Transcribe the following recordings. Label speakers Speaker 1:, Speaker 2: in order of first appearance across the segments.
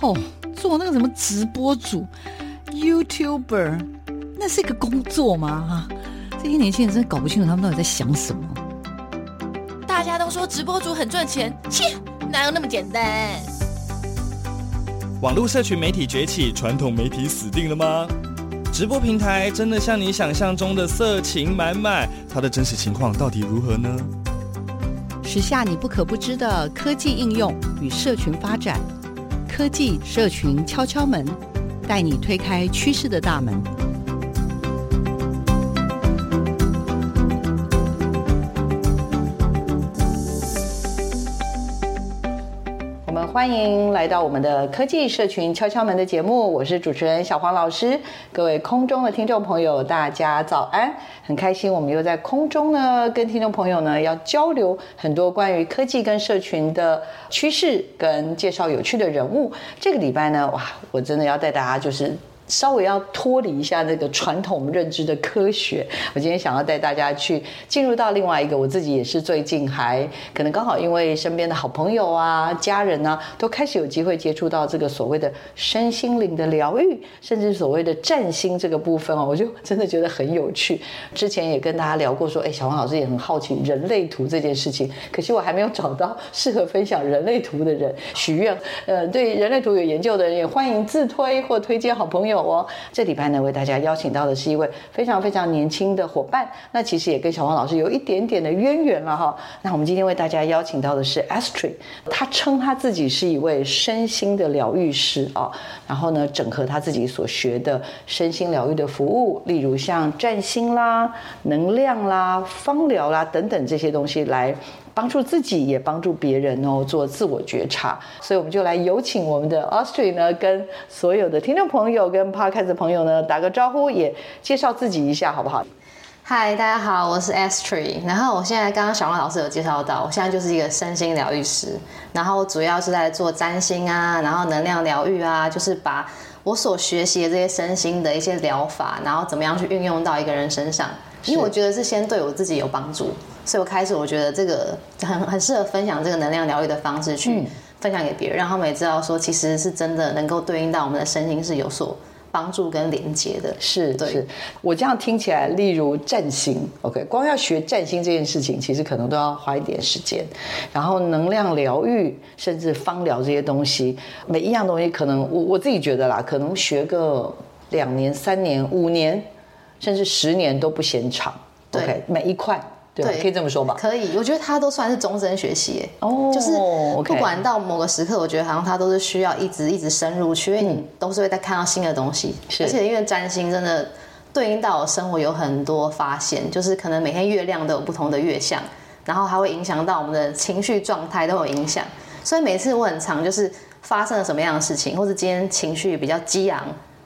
Speaker 1: 哦，做那个什么直播主，YouTuber，那是一个工作吗？哈，这些年轻人真的搞不清楚他们到底在想什么。
Speaker 2: 大家都说直播主很赚钱，切，哪有那么简单？
Speaker 3: 网络社群媒体崛起，传统媒体死定了吗？直播平台真的像你想象中的色情满满？它的真实情况到底如何呢？
Speaker 1: 时下你不可不知的科技应用与社群发展，科技社群敲敲门，带你推开趋势的大门。欢迎来到我们的科技社群敲敲门的节目，我是主持人小黄老师。各位空中的听众朋友，大家早安！很开心，我们又在空中呢，跟听众朋友呢要交流很多关于科技跟社群的趋势，跟介绍有趣的人物。这个礼拜呢，哇，我真的要带大家就是。稍微要脱离一下那个传统认知的科学，我今天想要带大家去进入到另外一个，我自己也是最近还可能刚好因为身边的好朋友啊、家人啊，都开始有机会接触到这个所谓的身心灵的疗愈，甚至所谓的占星这个部分哦，我就真的觉得很有趣。之前也跟大家聊过说，哎，小黄老师也很好奇人类图这件事情，可惜我还没有找到适合分享人类图的人。许愿，呃，对人类图有研究的人也欢迎自推或推荐好朋友。哦，这礼拜呢，为大家邀请到的是一位非常非常年轻的伙伴，那其实也跟小黄老师有一点点的渊源了哈。那我们今天为大家邀请到的是 Astrid，他称他自己是一位身心的疗愈师啊，然后呢，整合他自己所学的身心疗愈的服务，例如像占星啦、能量啦、芳疗啦等等这些东西来。帮助自己也帮助别人哦，做自我觉察，所以我们就来有请我们的 Austria 呢，跟所有的听众朋友跟 Podcast 的朋友呢打个招呼，也介绍自己一下，好不好？
Speaker 4: 嗨，大家好，我是 Astrid。然后我现在刚刚小王老师有介绍到，我现在就是一个身心疗愈师，然后主要是在做占星啊，然后能量疗愈啊，就是把我所学习的这些身心的一些疗法，然后怎么样去运用到一个人身上，因为我觉得是先对我自己有帮助。所以我开始，我觉得这个很很适合分享这个能量疗愈的方式去分享给别人，让他们也知道说，其实是真的能够对应到我们的身心是有所帮助跟连接的。
Speaker 1: 是，
Speaker 4: 对
Speaker 1: 是我这样听起来，例如占星，OK，光要学占星这件事情，其实可能都要花一点时间。然后能量疗愈，甚至芳疗这些东西，每一样东西可能我我自己觉得啦，可能学个两年、三年、五年，甚至十年都不嫌长。OK，每一块。对，可以这么说吧。
Speaker 4: 可以，我觉得他都算是终身学习。哦，就是不管到某个时刻，我觉得好像他都是需要一直一直深入去，因为你都是会在看到新的东西。是，而且因为占星真的对应到我生活有很多发现，就是可能每天月亮都有不同的月相，然后还会影响到我们的情绪状态都有影响。所以每次我很常就是发生了什么样的事情，或者今天情绪比较激昂，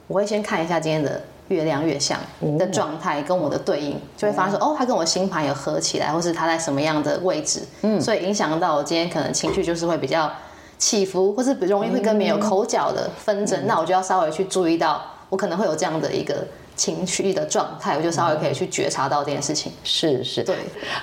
Speaker 4: 我会先看一下今天的。月亮越像的状态跟我的对应，就会发现说，哦，他跟我星盘有合起来，或是他在什么样的位置，嗯，所以影响到我今天可能情绪就是会比较起伏，或是容易会跟别人有口角的纷争，那我就要稍微去注意到，我可能会有这样的一个。情绪的状态，我就稍微可以去觉察到这件事情。
Speaker 1: 是是，
Speaker 4: 对。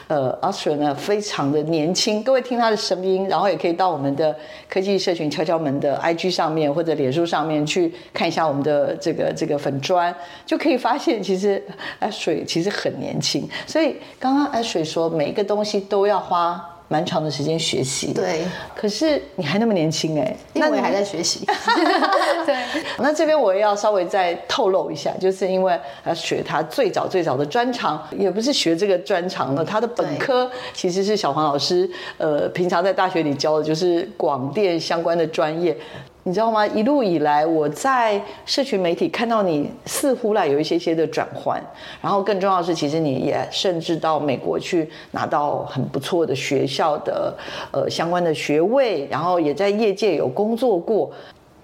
Speaker 1: 呃，Astrid 呢，非常的年轻，各位听他的声音，然后也可以到我们的科技社群敲敲门的 IG 上面或者脸书上面去看一下我们的这个这个粉砖，就可以发现其实 Astrid 其实很年轻。所以刚刚 Astrid 说，每一个东西都要花。蛮长的时间学习，
Speaker 4: 对。
Speaker 1: 可是你还那么年轻哎，
Speaker 4: 那我也还在学习。对。
Speaker 1: 那这边我也要稍微再透露一下，就是因为要学他最早最早的专长，也不是学这个专长的，他的本科其实是小黄老师，呃，平常在大学里教的就是广电相关的专业。你知道吗？一路以来，我在社群媒体看到你似乎来有一些些的转换，然后更重要的是，其实你也甚至到美国去拿到很不错的学校的呃相关的学位，然后也在业界有工作过。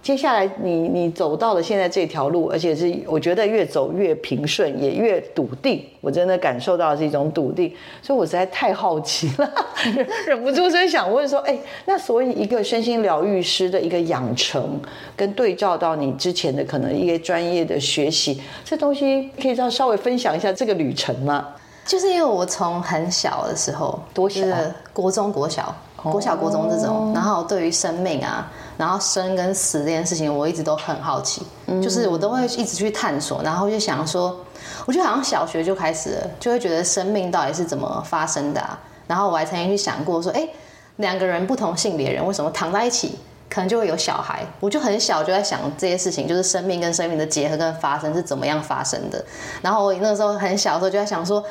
Speaker 1: 接下来你，你你走到了现在这条路，而且是我觉得越走越平顺，也越笃定。我真的感受到的是一种笃定，所以我实在太好奇了，忍不住真想问说：哎，那所以一个身心疗愈师的一个养成，跟对照到你之前的可能一些专业的学习，这东西可以这样稍微分享一下这个旅程吗？
Speaker 4: 就是因为我从很小的时候，
Speaker 1: 多小？
Speaker 4: 国中国小，国小、国中这种。然后对于生命啊，然后生跟死这件事情，我一直都很好奇，就是我都会一直去探索，然后就想说，我觉得好像小学就开始了，就会觉得生命到底是怎么发生的啊。然后我还曾经去想过说，哎，两个人不同性别人为什么躺在一起？可能就会有小孩，我就很小就在想这些事情，就是生命跟生命的结合跟发生是怎么样发生的。然后我那个时候很小的时候就在想说，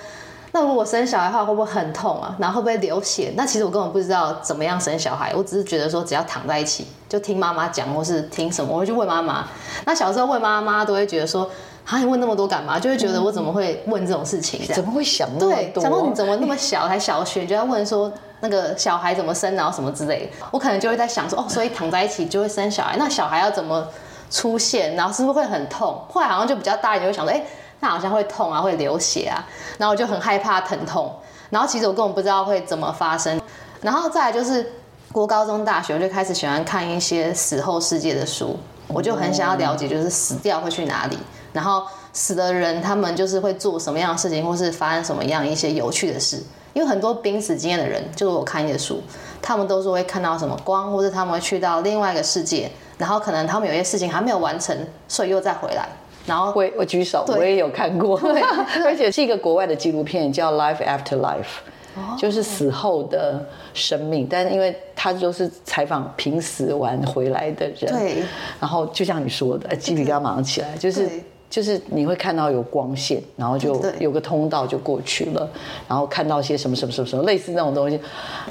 Speaker 4: 那如果生小孩的话会不会很痛啊？然后会不会流血？那其实我根本不知道怎么样生小孩，我只是觉得说只要躺在一起就听妈妈讲，或是听什么，我会去问妈妈。那小时候问妈妈都会觉得说，啊，你问那么多干嘛？就会觉得我怎么会问这种事情？
Speaker 1: 怎么会想那么多？
Speaker 4: 对，想到你怎么那么小才小学就要问说？那个小孩怎么生，然后什么之类的，我可能就会在想说，哦，所以躺在一起就会生小孩，那小孩要怎么出现，然后是不是会很痛？后来好像就比较大一点，就会想说，哎，那好像会痛啊，会流血啊，然后我就很害怕疼痛，然后其实我根本不知道会怎么发生，然后再来就是国高中大学，我就开始喜欢看一些死后世界的书，我就很想要了解，就是死掉会去哪里，然后死的人他们就是会做什么样的事情，或是发生什么样一些有趣的事。因为很多濒死经验的人，就是我看一些书，他们都是会看到什么光，或者他们会去到另外一个世界，然后可能他们有些事情还没有完成，所以又再回来。然后
Speaker 1: 我我举手，我也有看过，而且是一个国外的纪录片，叫《Life After Life》，就是死后的生命。但是因为他就是采访濒死完回来的人，对，然后就像你说的，鸡皮疙瘩马上起来，就是。就是你会看到有光线，然后就有个通道就过去了，然后看到些什么什么什么什么类似那种东西，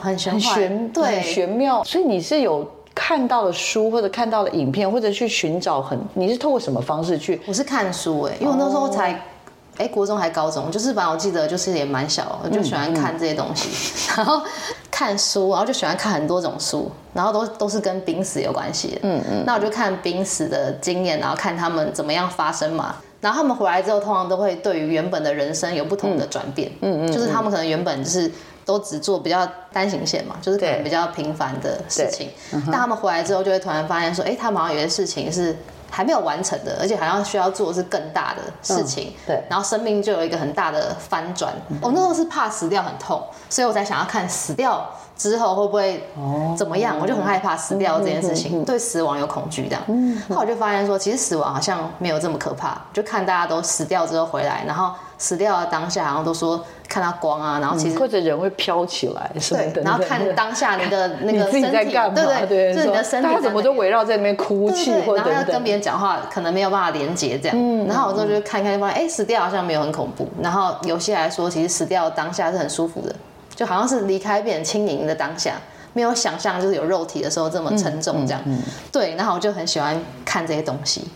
Speaker 4: 很玄幻，
Speaker 1: 对，很玄妙。所以你是有看到的书，或者看到的影片，或者去寻找很，你是透过什么方式去？
Speaker 4: 我是看书哎、欸，因为我那时候才哎、欸、国中还高中，就是反正我记得就是也蛮小，我就喜欢看这些东西，嗯嗯、然后看书，然后就喜欢看很多种书，然后都都是跟濒死有关系的，嗯嗯，那我就看濒死的经验，然后看他们怎么样发生嘛。然后他们回来之后，通常都会对于原本的人生有不同的转变。嗯嗯，就是他们可能原本就是都只做比较单行线嘛，就是可能比较平凡的事情。但他们回来之后，就会突然发现说，哎，他们好像有些事情是还没有完成的，而且好像需要做的是更大的事情。对。然后生命就有一个很大的翻转。我那时候是怕死掉很痛，所以我才想要看死掉之后会不会怎么样？我就很害怕死掉这件事情，对死亡有恐惧这样。后来我就发现说，其实死亡好像没有这么可怕。就看大家都死掉之后回来，然后死掉的当下好像都说看到光啊，然后其实
Speaker 1: 或者人会飘起来什么的。
Speaker 4: 然后看当下你的 那个身体，对对对，就是你的身
Speaker 1: 体，他怎么都围绕在那边哭泣，或者
Speaker 4: 然后要跟别人讲话，可能没有办法连接这样。然后我之后就看看，发现哎，死掉好像没有很恐怖。然后有些来说，其实死掉的当下是很舒服的。就好像是离开变成轻盈的当下，没有想象就是有肉体的时候这么沉重这样。嗯嗯嗯、对，然后我就很喜欢看这些东西。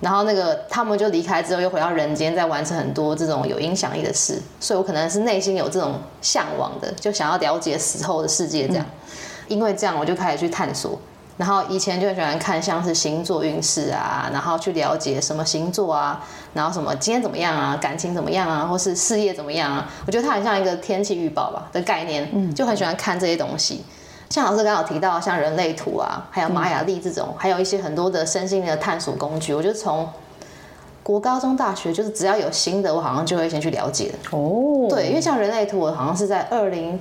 Speaker 4: 然后那个他们就离开之后又回到人间，再完成很多这种有影响力的事。所以我可能是内心有这种向往的，就想要了解死后的世界这样。因为这样，我就开始去探索。然后以前就喜欢看像是星座运势啊，然后去了解什么星座啊，然后什么今天怎么样啊，感情怎么样啊，或是事业怎么样啊，我觉得它很像一个天气预报吧的概念，嗯，就很喜欢看这些东西。像老师刚好提到像人类图啊，还有玛雅历这种，嗯、还有一些很多的身心灵的探索工具，我觉得从国高中大学就是只要有新的，我好像就会先去了解。哦，对，因为像人类图，我好像是在二零。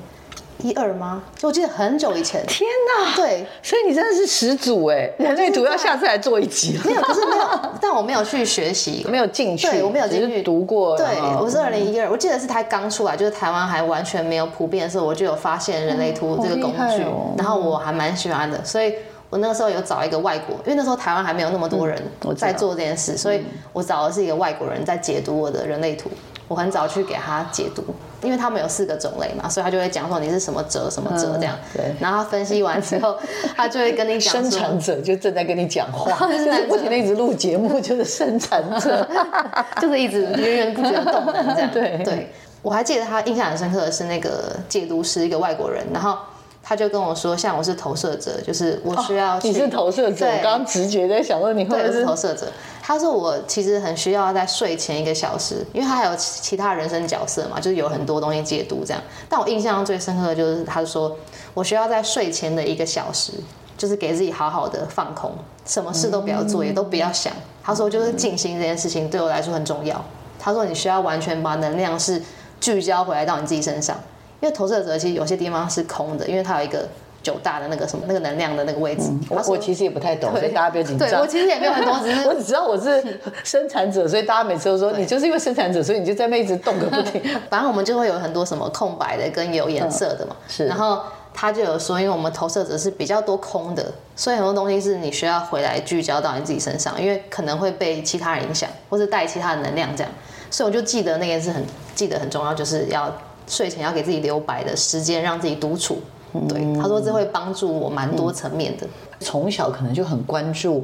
Speaker 4: 一二吗？就我记得很久以前。
Speaker 1: 天哪！
Speaker 4: 对，
Speaker 1: 所以你真的是始祖哎！人类图要下次来做一集。
Speaker 4: 没有，可是没有，但我没有去学习，
Speaker 1: 没有进去。
Speaker 4: 对，我没有进去
Speaker 1: 读过。
Speaker 4: 对，我是二零一二，我记得是它刚出来，就是台湾还完全没有普遍的时候，我就有发现人类图这个工具，然后我还蛮喜欢的，所以我那个时候有找一个外国，因为那时候台湾还没有那么多人在做这件事，所以我找的是一个外国人在解读我的人类图。我很早去给他解读，因为他们有四个种类嘛，所以他就会讲说你是什么者什么者这样。对。然后他分析完之后，他就会跟你讲。
Speaker 1: 生产者就正在跟你讲话，就是不停的一直录节目，就是生产者，
Speaker 4: 就是一直源源不绝的动能这样。对对。我还记得他印象很深刻的是那个解读师，一个外国人，然后。他就跟我说，像我是投射者，就是我需要去。
Speaker 1: 你是投射者，我刚刚直觉在想说你会不会是
Speaker 4: 投射者。他说我其实很需要在睡前一个小时，因为他还有其他人生角色嘛，就是有很多东西解读这样。但我印象最深刻的就是他说我需要在睡前的一个小时，就是给自己好好的放空，什么事都不要做，也都不要想。他说就是静心这件事情对我来说很重要。他说你需要完全把能量是聚焦回来到你自己身上。因为投射者其实有些地方是空的，因为他有一个九大的那个什么那个能量的那个位置。
Speaker 1: 我我其实也不太懂，所以大家不要紧张。
Speaker 4: 对，我其实也没有很多，只是
Speaker 1: 我只知道我是 生产者，所以大家每次都说你就是因为生产者，所以你就在那一直动个不停。
Speaker 4: 反正我们就会有很多什么空白的跟有颜色的嘛。是。然后他就有说，因为我们投射者是比较多空的，所以很多东西是你需要回来聚焦到你自己身上，因为可能会被其他人影响，或是带其他的能量这样。所以我就记得那件事很记得很重要，就是要睡前要给自己留白的时间，让自己独处。对，他说这会帮助我蛮多层面的。
Speaker 1: 从小可能就很关注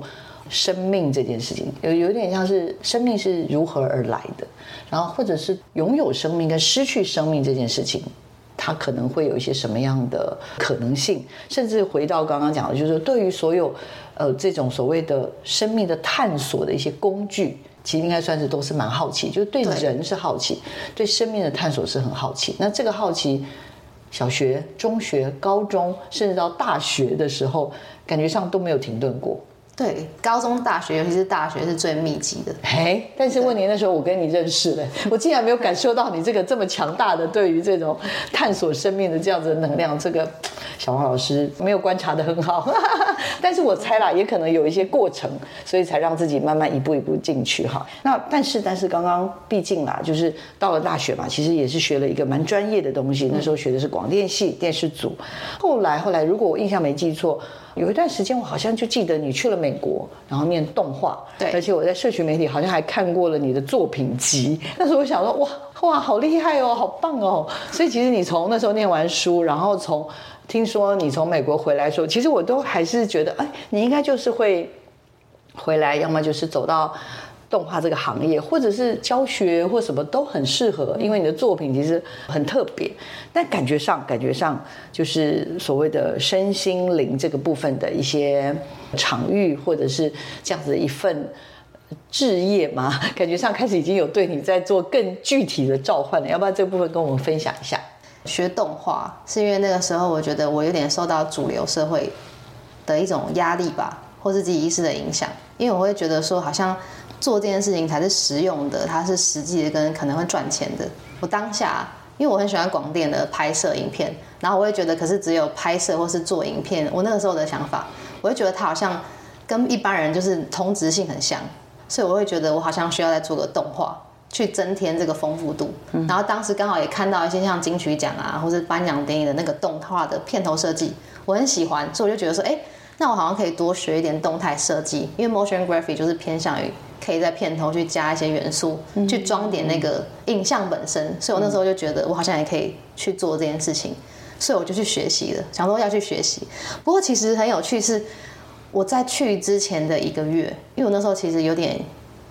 Speaker 1: 生命这件事情，有有点像是生命是如何而来的，然后或者是拥有生命跟失去生命这件事情，它可能会有一些什么样的可能性，甚至回到刚刚讲的，就是对于所有呃这种所谓的生命的探索的一些工具，其实应该算是都是蛮好奇，就是对人是好奇，对，对生命的探索是很好奇。那这个好奇。小学、中学、高中，甚至到大学的时候，感觉上都没有停顿过。
Speaker 4: 对，高中、大学，尤其是大学是最密集的。
Speaker 1: 嘿，但是问你那时候我跟你认识了，我竟然没有感受到你这个这么强大的对于这种探索生命的这样子的能量。这个 小王老师没有观察的很好，但是我猜啦，也可能有一些过程，所以才让自己慢慢一步一步进去哈。那但是但是刚刚毕竟啦，就是到了大学嘛，其实也是学了一个蛮专业的东西。那时候学的是广电系电视组，后来后来如果我印象没记错。有一段时间，我好像就记得你去了美国，然后念动画。对，而且我在社群媒体好像还看过了你的作品集。那时候我想说，哇哇，好厉害哦，好棒哦。所以其实你从那时候念完书，然后从听说你从美国回来的时候，其实我都还是觉得，哎，你应该就是会回来，要么就是走到。动画这个行业，或者是教学或什么都很适合，因为你的作品其实很特别。但感觉上，感觉上就是所谓的身心灵这个部分的一些场域，或者是这样子一份志业嘛，感觉上开始已经有对你在做更具体的召唤了。要不要这部分跟我们分享一下？
Speaker 4: 学动画是因为那个时候我觉得我有点受到主流社会的一种压力吧，或是自己意识的影响，因为我会觉得说好像。做这件事情才是实用的，它是实际的，跟可能会赚钱的。我当下，因为我很喜欢广电的拍摄影片，然后我也觉得，可是只有拍摄或是做影片，我那个时候的想法，我会觉得它好像跟一般人就是同质性很像，所以我会觉得我好像需要再做个动画，去增添这个丰富度。然后当时刚好也看到一些像金曲奖啊，或是颁奖典礼的那个动画的片头设计，我很喜欢，所以我就觉得说，哎，那我好像可以多学一点动态设计，因为 motion graphic 就是偏向于。可以在片头去加一些元素，去装点那个影像本身，所以我那时候就觉得我好像也可以去做这件事情，所以我就去学习了，想说要去学习。不过其实很有趣是，我在去之前的一个月，因为我那时候其实有点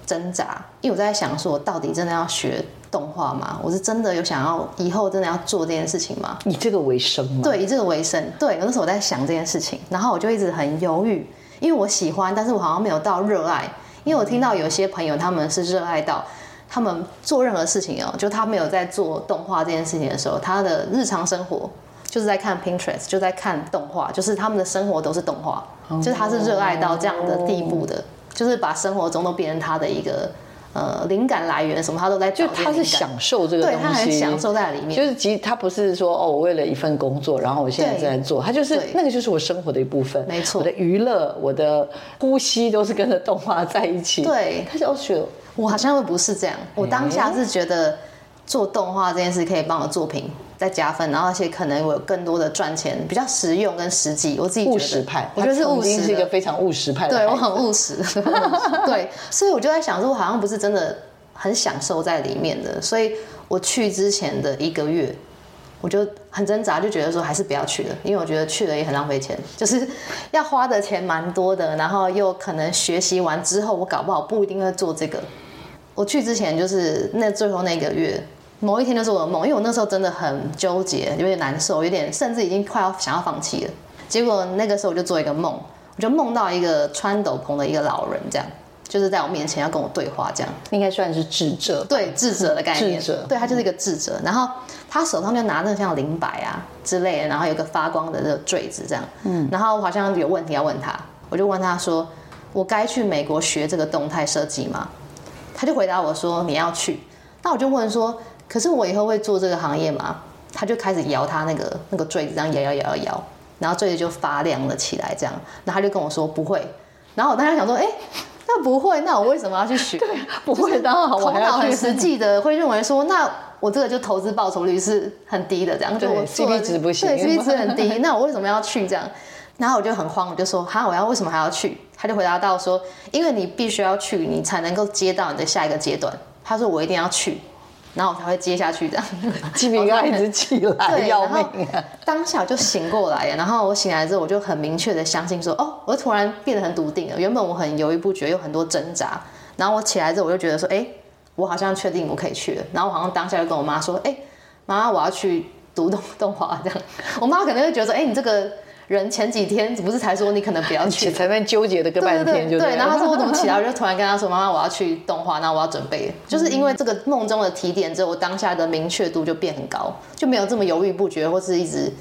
Speaker 4: 挣扎，因为我在想说，我到底真的要学动画吗？我是真的有想要以后真的要做这件事情吗？
Speaker 1: 以这个为生吗？
Speaker 4: 对，以这个为生。对，那时候我在想这件事情，然后我就一直很犹豫，因为我喜欢，但是我好像没有到热爱。因为我听到有些朋友，他们是热爱到他们做任何事情哦，就他没有在做动画这件事情的时候，他的日常生活就是在看 Pinterest，就在看动画，就是他们的生活都是动画，就是他是热爱到这样的地步的，就是把生活中都变成他的一个。呃，灵感来源什么，他都在，
Speaker 1: 就他是享受这个东西，
Speaker 4: 对，他很享受在里面。
Speaker 1: 就是其实他不是说哦，我为了一份工作，然后我现在在做，他就是那个就是我生活的一部分，没错。我的娱乐，我的呼吸都是跟着动画在一起。
Speaker 4: 对，他就觉得我好像又不是这样，我当下是觉得做动画这件事可以帮我作品。再加分，然后而且可能我有更多的赚钱，比较实用跟实际。我自己觉得
Speaker 1: 务实派，
Speaker 4: 我觉得是务实，
Speaker 1: 是一个非常务实派的。
Speaker 4: 对，我很务实，对，所以我就在想说，我好像不是真的很享受在里面的。所以我去之前的一个月，我就很挣扎，就觉得说还是不要去了，因为我觉得去了也很浪费钱，就是要花的钱蛮多的，然后又可能学习完之后，我搞不好不一定会做这个。我去之前就是那最后那个月。某一天就是我的梦，因为我那时候真的很纠结，有点难受，有点甚至已经快要想要放弃了。结果那个时候我就做一个梦，我就梦到一个穿斗篷的一个老人，这样就是在我面前要跟我对话，这样
Speaker 1: 应该算是智者，
Speaker 4: 对智者的概念，
Speaker 1: 智者，
Speaker 4: 对他就是一个智者。然后他手上就拿那个像灵摆啊之类的，然后有个发光的这个坠子，这样，嗯，然后我好像有问题要问他，我就问他说：“我该去美国学这个动态设计吗？”他就回答我说：“你要去。”那我就问说。可是我以后会做这个行业吗？他就开始摇他那个那个坠子，这样摇摇摇摇摇，然后坠子就发亮了起来，这样，然后他就跟我说不会，然后我当时想说，哎，那不会，那我为什么要去学？
Speaker 1: 对，不会，当然好，我还要
Speaker 4: 很实际的会认为说，那我这个就投资报酬率是很低的，这样，就我
Speaker 1: CP 值不行，
Speaker 4: 对，CP 值很低，那我为什么要去这样？然后我就很慌，我就说，哈，我要为什么还要去？他就回答到说，因为你必须要去，你才能够接到你的下一个阶段。他说我一定要去。然后我才会接下去，这 样
Speaker 1: 鸡皮疙瘩一直起来，对，要命啊！
Speaker 4: 当下就醒过来，然后我醒来之后，我就很明确的相信说，哦，我突然变得很笃定了。原本我很犹豫不决，有很多挣扎。然后我起来之后，我就觉得说，哎，我好像确定我可以去了。然后我好像当下就跟我妈说，哎，妈，我要去读动 动画这样。我妈可能会觉得说，哎，你这个。人前几天不是才说你可能不要去，
Speaker 1: 才在纠结的个半天就
Speaker 4: 对，然后他说我怎么起来，我就突然跟他说，妈妈我要去动画，那我要准备，就是因为这个梦中的提点之后，我当下的明确度就变很高，就没有这么犹豫不决或是一直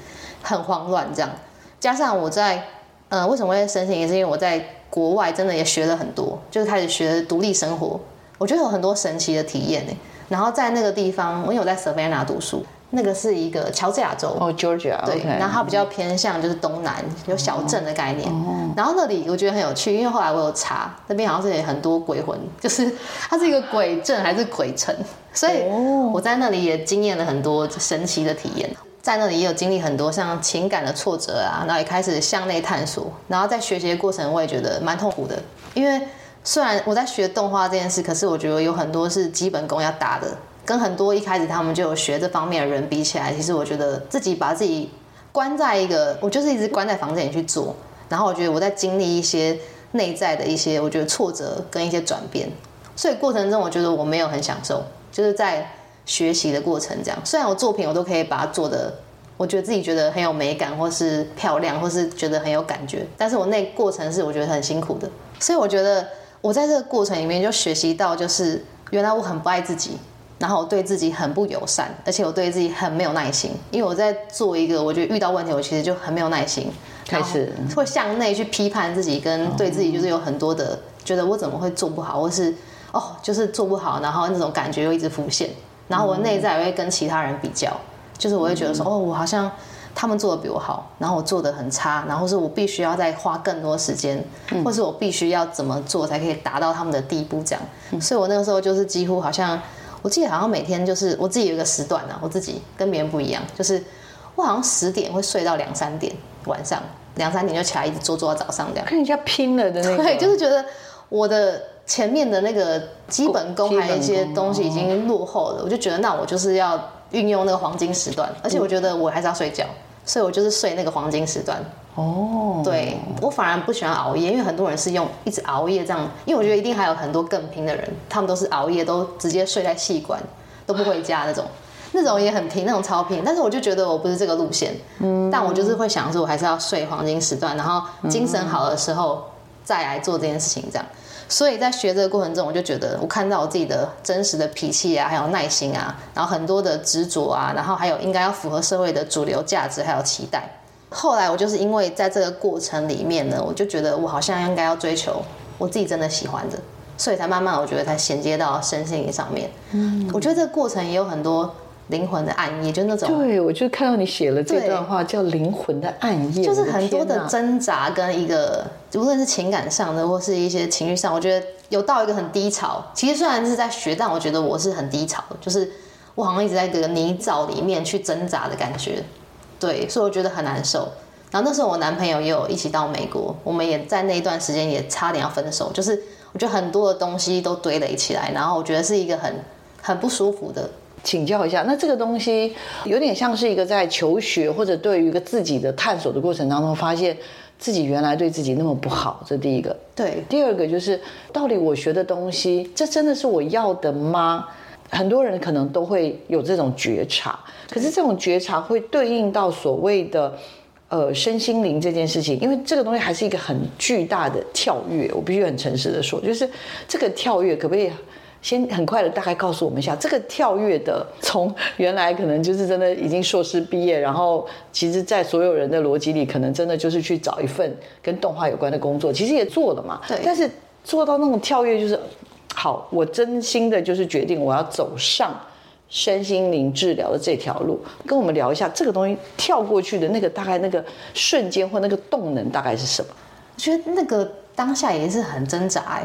Speaker 4: 很慌乱这样。加上我在呃为什么会申请，也是因为我在国外真的也学了很多，就是开始学独立生活，我觉得有很多神奇的体验呢。然后在那个地方，因为我在 Savannah 读书。那个是一个乔治亚州
Speaker 1: 哦，Georgia
Speaker 4: 对.然后它比较偏向就是东南有小镇的概念，oh. 然后那里我觉得很有趣，因为后来我有查，那边好像是有很多鬼魂，就是它是一个鬼镇还是鬼城，所以我在那里也经验了很多神奇的体验，在那里也有经历很多像情感的挫折啊，然后也开始向内探索，然后在学习的过程我也觉得蛮痛苦的，因为虽然我在学动画这件事，可是我觉得有很多是基本功要打的。跟很多一开始他们就有学这方面的人比起来，其实我觉得自己把自己关在一个，我就是一直关在房间里去做。然后我觉得我在经历一些内在的一些，我觉得挫折跟一些转变。所以过程中我觉得我没有很享受，就是在学习的过程这样。虽然我作品我都可以把它做的，我觉得自己觉得很有美感，或是漂亮，或是觉得很有感觉，但是我那过程是我觉得很辛苦的。所以我觉得我在这个过程里面就学习到，就是原来我很不爱自己。然后我对自己很不友善，而且我对自己很没有耐心，因为我在做一个，我觉得遇到问题，我其实就很没有耐心，开始。会向内去批判自己，跟对自己就是有很多的觉得我怎么会做不好，或是哦就是做不好，然后那种感觉又一直浮现，然后我内在也会跟其他人比较，就是我会觉得说哦我好像他们做的比我好，然后我做的很差，然后是我必须要再花更多时间，或是我必须要怎么做才可以达到他们的地步这样，所以我那个时候就是几乎好像。我记得好像每天就是我自己有一个时段啊，我自己跟别人不一样，就是我好像十点会睡到两三点，晚上两三点就起来一直做做到早上这样。
Speaker 1: 跟人家拼了的那个。
Speaker 4: 对，就是觉得我的前面的那个基本功还有一些东西已经落后了，我就觉得那我就是要运用那个黄金时段，而且我觉得我还是要睡觉，所以我就是睡那个黄金时段。哦、oh.，对，我反而不喜欢熬夜，因为很多人是用一直熬夜这样，因为我觉得一定还有很多更拼的人，他们都是熬夜都直接睡在戏馆，都不回家那种，那种也很拼，那种超拼。但是我就觉得我不是这个路线，嗯，但我就是会想说，我还是要睡黄金时段，然后精神好的时候再来做这件事情这样。所以在学这个过程中，我就觉得我看到我自己的真实的脾气啊，还有耐心啊，然后很多的执着啊，然后还有应该要符合社会的主流价值还有期待。后来我就是因为在这个过程里面呢，我就觉得我好像应该要追求我自己真的喜欢的，所以才慢慢我觉得才衔接到身心灵上面。嗯，我觉得这个过程也有很多灵魂的暗夜，就那种。
Speaker 1: 对，我就看到你写了这段话，叫灵魂的暗夜，
Speaker 4: 就是很多的挣扎跟一个，无论是情感上的或是一些情绪上，我觉得有到一个很低潮。其实虽然是在学，但我觉得我是很低潮的，就是我好像一直在这个泥沼里面去挣扎的感觉。对，所以我觉得很难受。然后那时候我男朋友也有一起到美国，我们也在那一段时间也差点要分手。就是我觉得很多的东西都堆垒起来，然后我觉得是一个很很不舒服的。
Speaker 1: 请教一下，那这个东西有点像是一个在求学或者对于一个自己的探索的过程当中，发现自己原来对自己那么不好，这第一个。
Speaker 4: 对，
Speaker 1: 第二个就是到底我学的东西，这真的是我要的吗？很多人可能都会有这种觉察，可是这种觉察会对应到所谓的呃身心灵这件事情，因为这个东西还是一个很巨大的跳跃。我必须很诚实的说，就是这个跳跃可不可以先很快的大概告诉我们一下，这个跳跃的从原来可能就是真的已经硕士毕业，然后其实在所有人的逻辑里，可能真的就是去找一份跟动画有关的工作，其实也做了嘛。
Speaker 4: 对。
Speaker 1: 但是做到那种跳跃，就是。好，我真心的就是决定我要走上身心灵治疗的这条路，跟我们聊一下这个东西跳过去的那个大概那个瞬间或那个动能大概是什么？
Speaker 4: 我觉得那个当下也是很挣扎哎，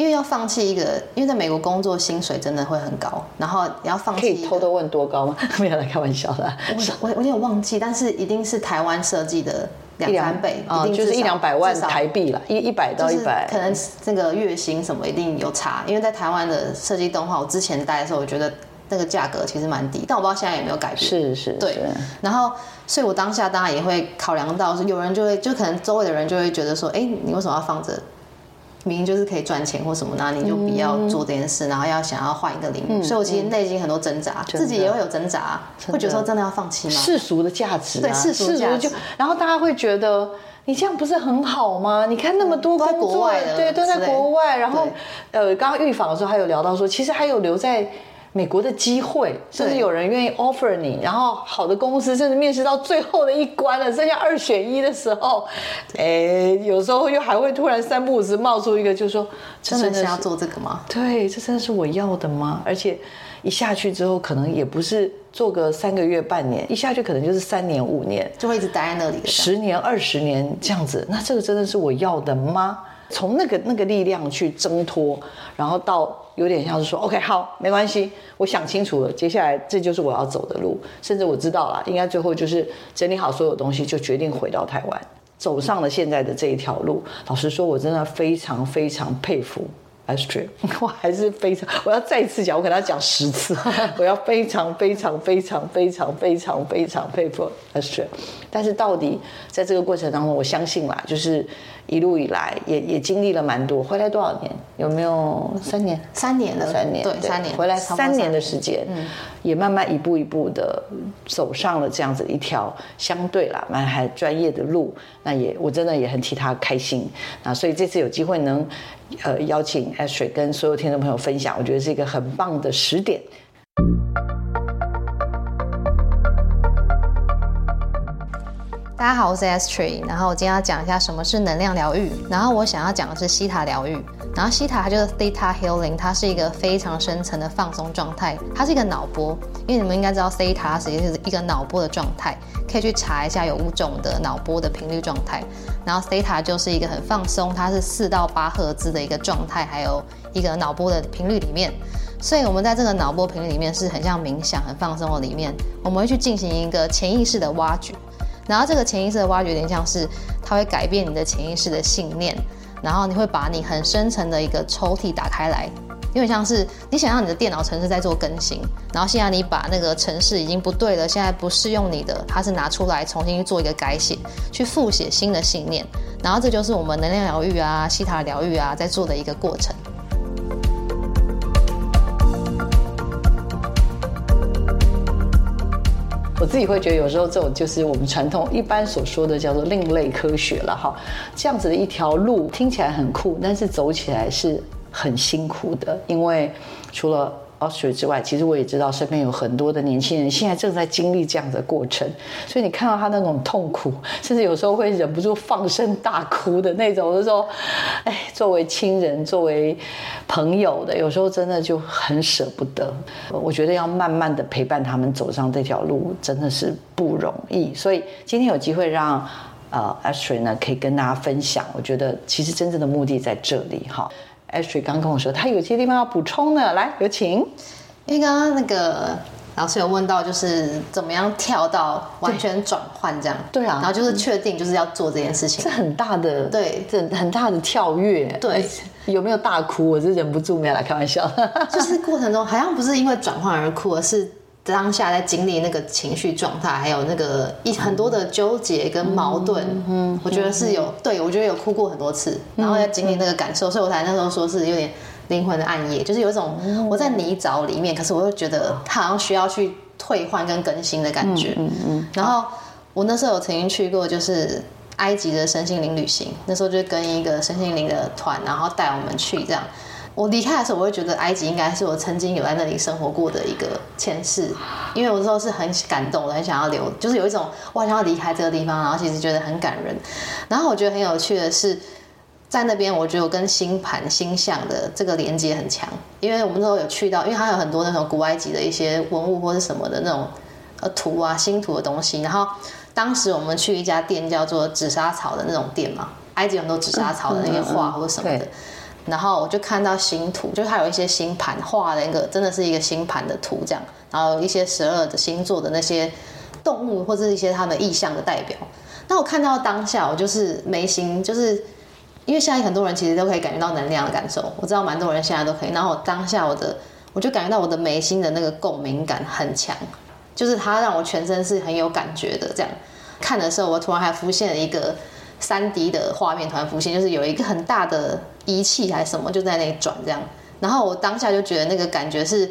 Speaker 4: 因为要放弃一个，因为在美国工作薪水真的会很高，然后你要放弃。
Speaker 1: 可以偷偷问多高吗？没有来开玩笑的。
Speaker 4: 我我我有点忘记，但是一定是台湾设计的两三倍，
Speaker 1: 一定就是一两百万台币了，一一百到一百，
Speaker 4: 可能这个月薪什么一定有差，因为在台湾的设计动画，我之前待的时候，我觉得。那个价格其实蛮低，但我不知道现在有没有改变。
Speaker 1: 是是，
Speaker 4: 对。然后，所以我当下当然也会考量到，是有人就会，就可能周围的人就会觉得说，哎，你为什么要放着？明明就是可以赚钱或什么那？你就不要做这件事，嗯、然后要想要换一个领域。嗯、所以我其实内心很多挣扎，嗯、自己也会有挣扎，会觉得说真的要放弃吗？
Speaker 1: 世俗的价值、啊，
Speaker 4: 对世俗的价值。
Speaker 1: 然后大家会觉得你这样不是很好吗？你看那么多工作，对，都在国外。然后，呃，刚刚预防的时候还有聊到说，其实还有留在。美国的机会，甚至有人愿意 offer 你，然后好的公司甚至面试到最后的一关了，剩下二选一的时候，哎，有时候又还会突然三不五时冒出一个，就是说，
Speaker 4: 真的是要做这个吗？
Speaker 1: 对，这真的是我要的吗？而且一下去之后，可能也不是做个三个月、半年，一下去可能就是三年、五年，
Speaker 4: 就会一直待在那里，
Speaker 1: 十年、二十年这样子。那这个真的是我要的吗？从那个那个力量去挣脱，然后到。有点像是说，OK，好，没关系，我想清楚了，接下来这就是我要走的路，甚至我知道了，应该最后就是整理好所有东西，就决定回到台湾，走上了现在的这一条路。老实说，我真的非常非常佩服 Astrid，我还是非常，我要再一次讲，我跟他讲十次，我要非常非常非常非常非常非常佩服 Astrid。但是到底在这个过程当中，我相信啦，就是。一路以来也也经历了蛮多，回来多少年？有没有三年？
Speaker 4: 三年了，
Speaker 1: 三年，
Speaker 4: 对，三年。
Speaker 1: 回来三年的时间，嗯，也慢慢一步一步的走上了这样子一条相对啦蛮还专业的路。那也我真的也很替他开心。那所以这次有机会能呃邀请 Astrid 跟所有听众朋友分享，我觉得是一个很棒的时点。
Speaker 4: 大家好，我是 Astrid，然后我今天要讲一下什么是能量疗愈，然后我想要讲的是西塔疗愈，然后西塔它就是 Theta Healing，它是一个非常深层的放松状态，它是一个脑波，因为你们应该知道 Theta 实际是一个脑波的状态，可以去查一下有五种的脑波的频率状态，然后 Theta 就是一个很放松，它是四到八赫兹的一个状态，还有一个脑波的频率里面，所以我们在这个脑波频率里面是很像冥想、很放松的里面，我们会去进行一个潜意识的挖掘。然后这个潜意识的挖掘，有点像是它会改变你的潜意识的信念，然后你会把你很深层的一个抽屉打开来，有点像是你想要你的电脑程式在做更新，然后现在你把那个程式已经不对了，现在不适用你的，它是拿出来重新去做一个改写，去复写新的信念，然后这就是我们能量疗愈啊、希塔疗愈啊在做的一个过程。
Speaker 1: 我自己会觉得，有时候这种就是我们传统一般所说的叫做另类科学了哈。这样子的一条路听起来很酷，但是走起来是很辛苦的，因为除了 Astrid 之外，其实我也知道身边有很多的年轻人现在正在经历这样的过程，所以你看到他那种痛苦，甚至有时候会忍不住放声大哭的那种的时候，哎，作为亲人、作为朋友的，有时候真的就很舍不得。我觉得要慢慢的陪伴他们走上这条路，真的是不容易。所以今天有机会让呃 Astrid 呢，可以跟大家分享，我觉得其实真正的目的在这里哈。Astrid 刚跟我说，他有些地方要补充的，来有请。
Speaker 4: 因为刚刚那个老师有问到，就是怎么样跳到完全转换这样，
Speaker 1: 对啊，
Speaker 4: 然后就是确定就是要做这件事情，
Speaker 1: 是很大的，
Speaker 4: 对，
Speaker 1: 这很大的跳跃，
Speaker 4: 对，
Speaker 1: 有没有大哭？我是忍不住没有来开玩笑，
Speaker 4: 就是过程中好像不是因为转换而哭，而是。当下在经历那个情绪状态，还有那个一很多的纠结跟矛盾，嗯，嗯，我觉得是有，嗯、对我觉得有哭过很多次，然后在经历那个感受，嗯、所以我才那时候说是有点灵魂的暗夜，就是有一种我在泥沼里面，可是我又觉得他好像需要去退换跟更新的感觉，嗯嗯，嗯，然后我那时候有曾经去过就是埃及的身心灵旅行，那时候就跟一个身心灵的团，然后带我们去这样。我离开的时候，我会觉得埃及应该是我曾经有在那里生活过的一个前世，因为我那时候是很感动的，很想要留，就是有一种我想要离开这个地方，然后其实觉得很感人。然后我觉得很有趣的是，在那边，我觉得我跟星盘星象的这个连接很强，因为我们那时候有去到，因为它有很多那种古埃及的一些文物或者什么的那种呃图啊星图的东西。然后当时我们去一家店叫做紫砂草的那种店嘛，埃及有很多紫砂草的那些画或者什么的。嗯嗯嗯然后我就看到星图，就是它有一些星盘画的一个，真的是一个星盘的图这样。然后一些十二的星座的那些动物或者一些他们意象的代表。那我看到当下，我就是眉心，就是因为现在很多人其实都可以感觉到能量的感受。我知道蛮多人现在都可以。然后当下我的，我就感觉到我的眉心的那个共鸣感很强，就是它让我全身是很有感觉的。这样看的时候，我突然还浮现了一个。三 D 的画面团浮现，就是有一个很大的仪器还是什么，就在那里转这样。然后我当下就觉得那个感觉是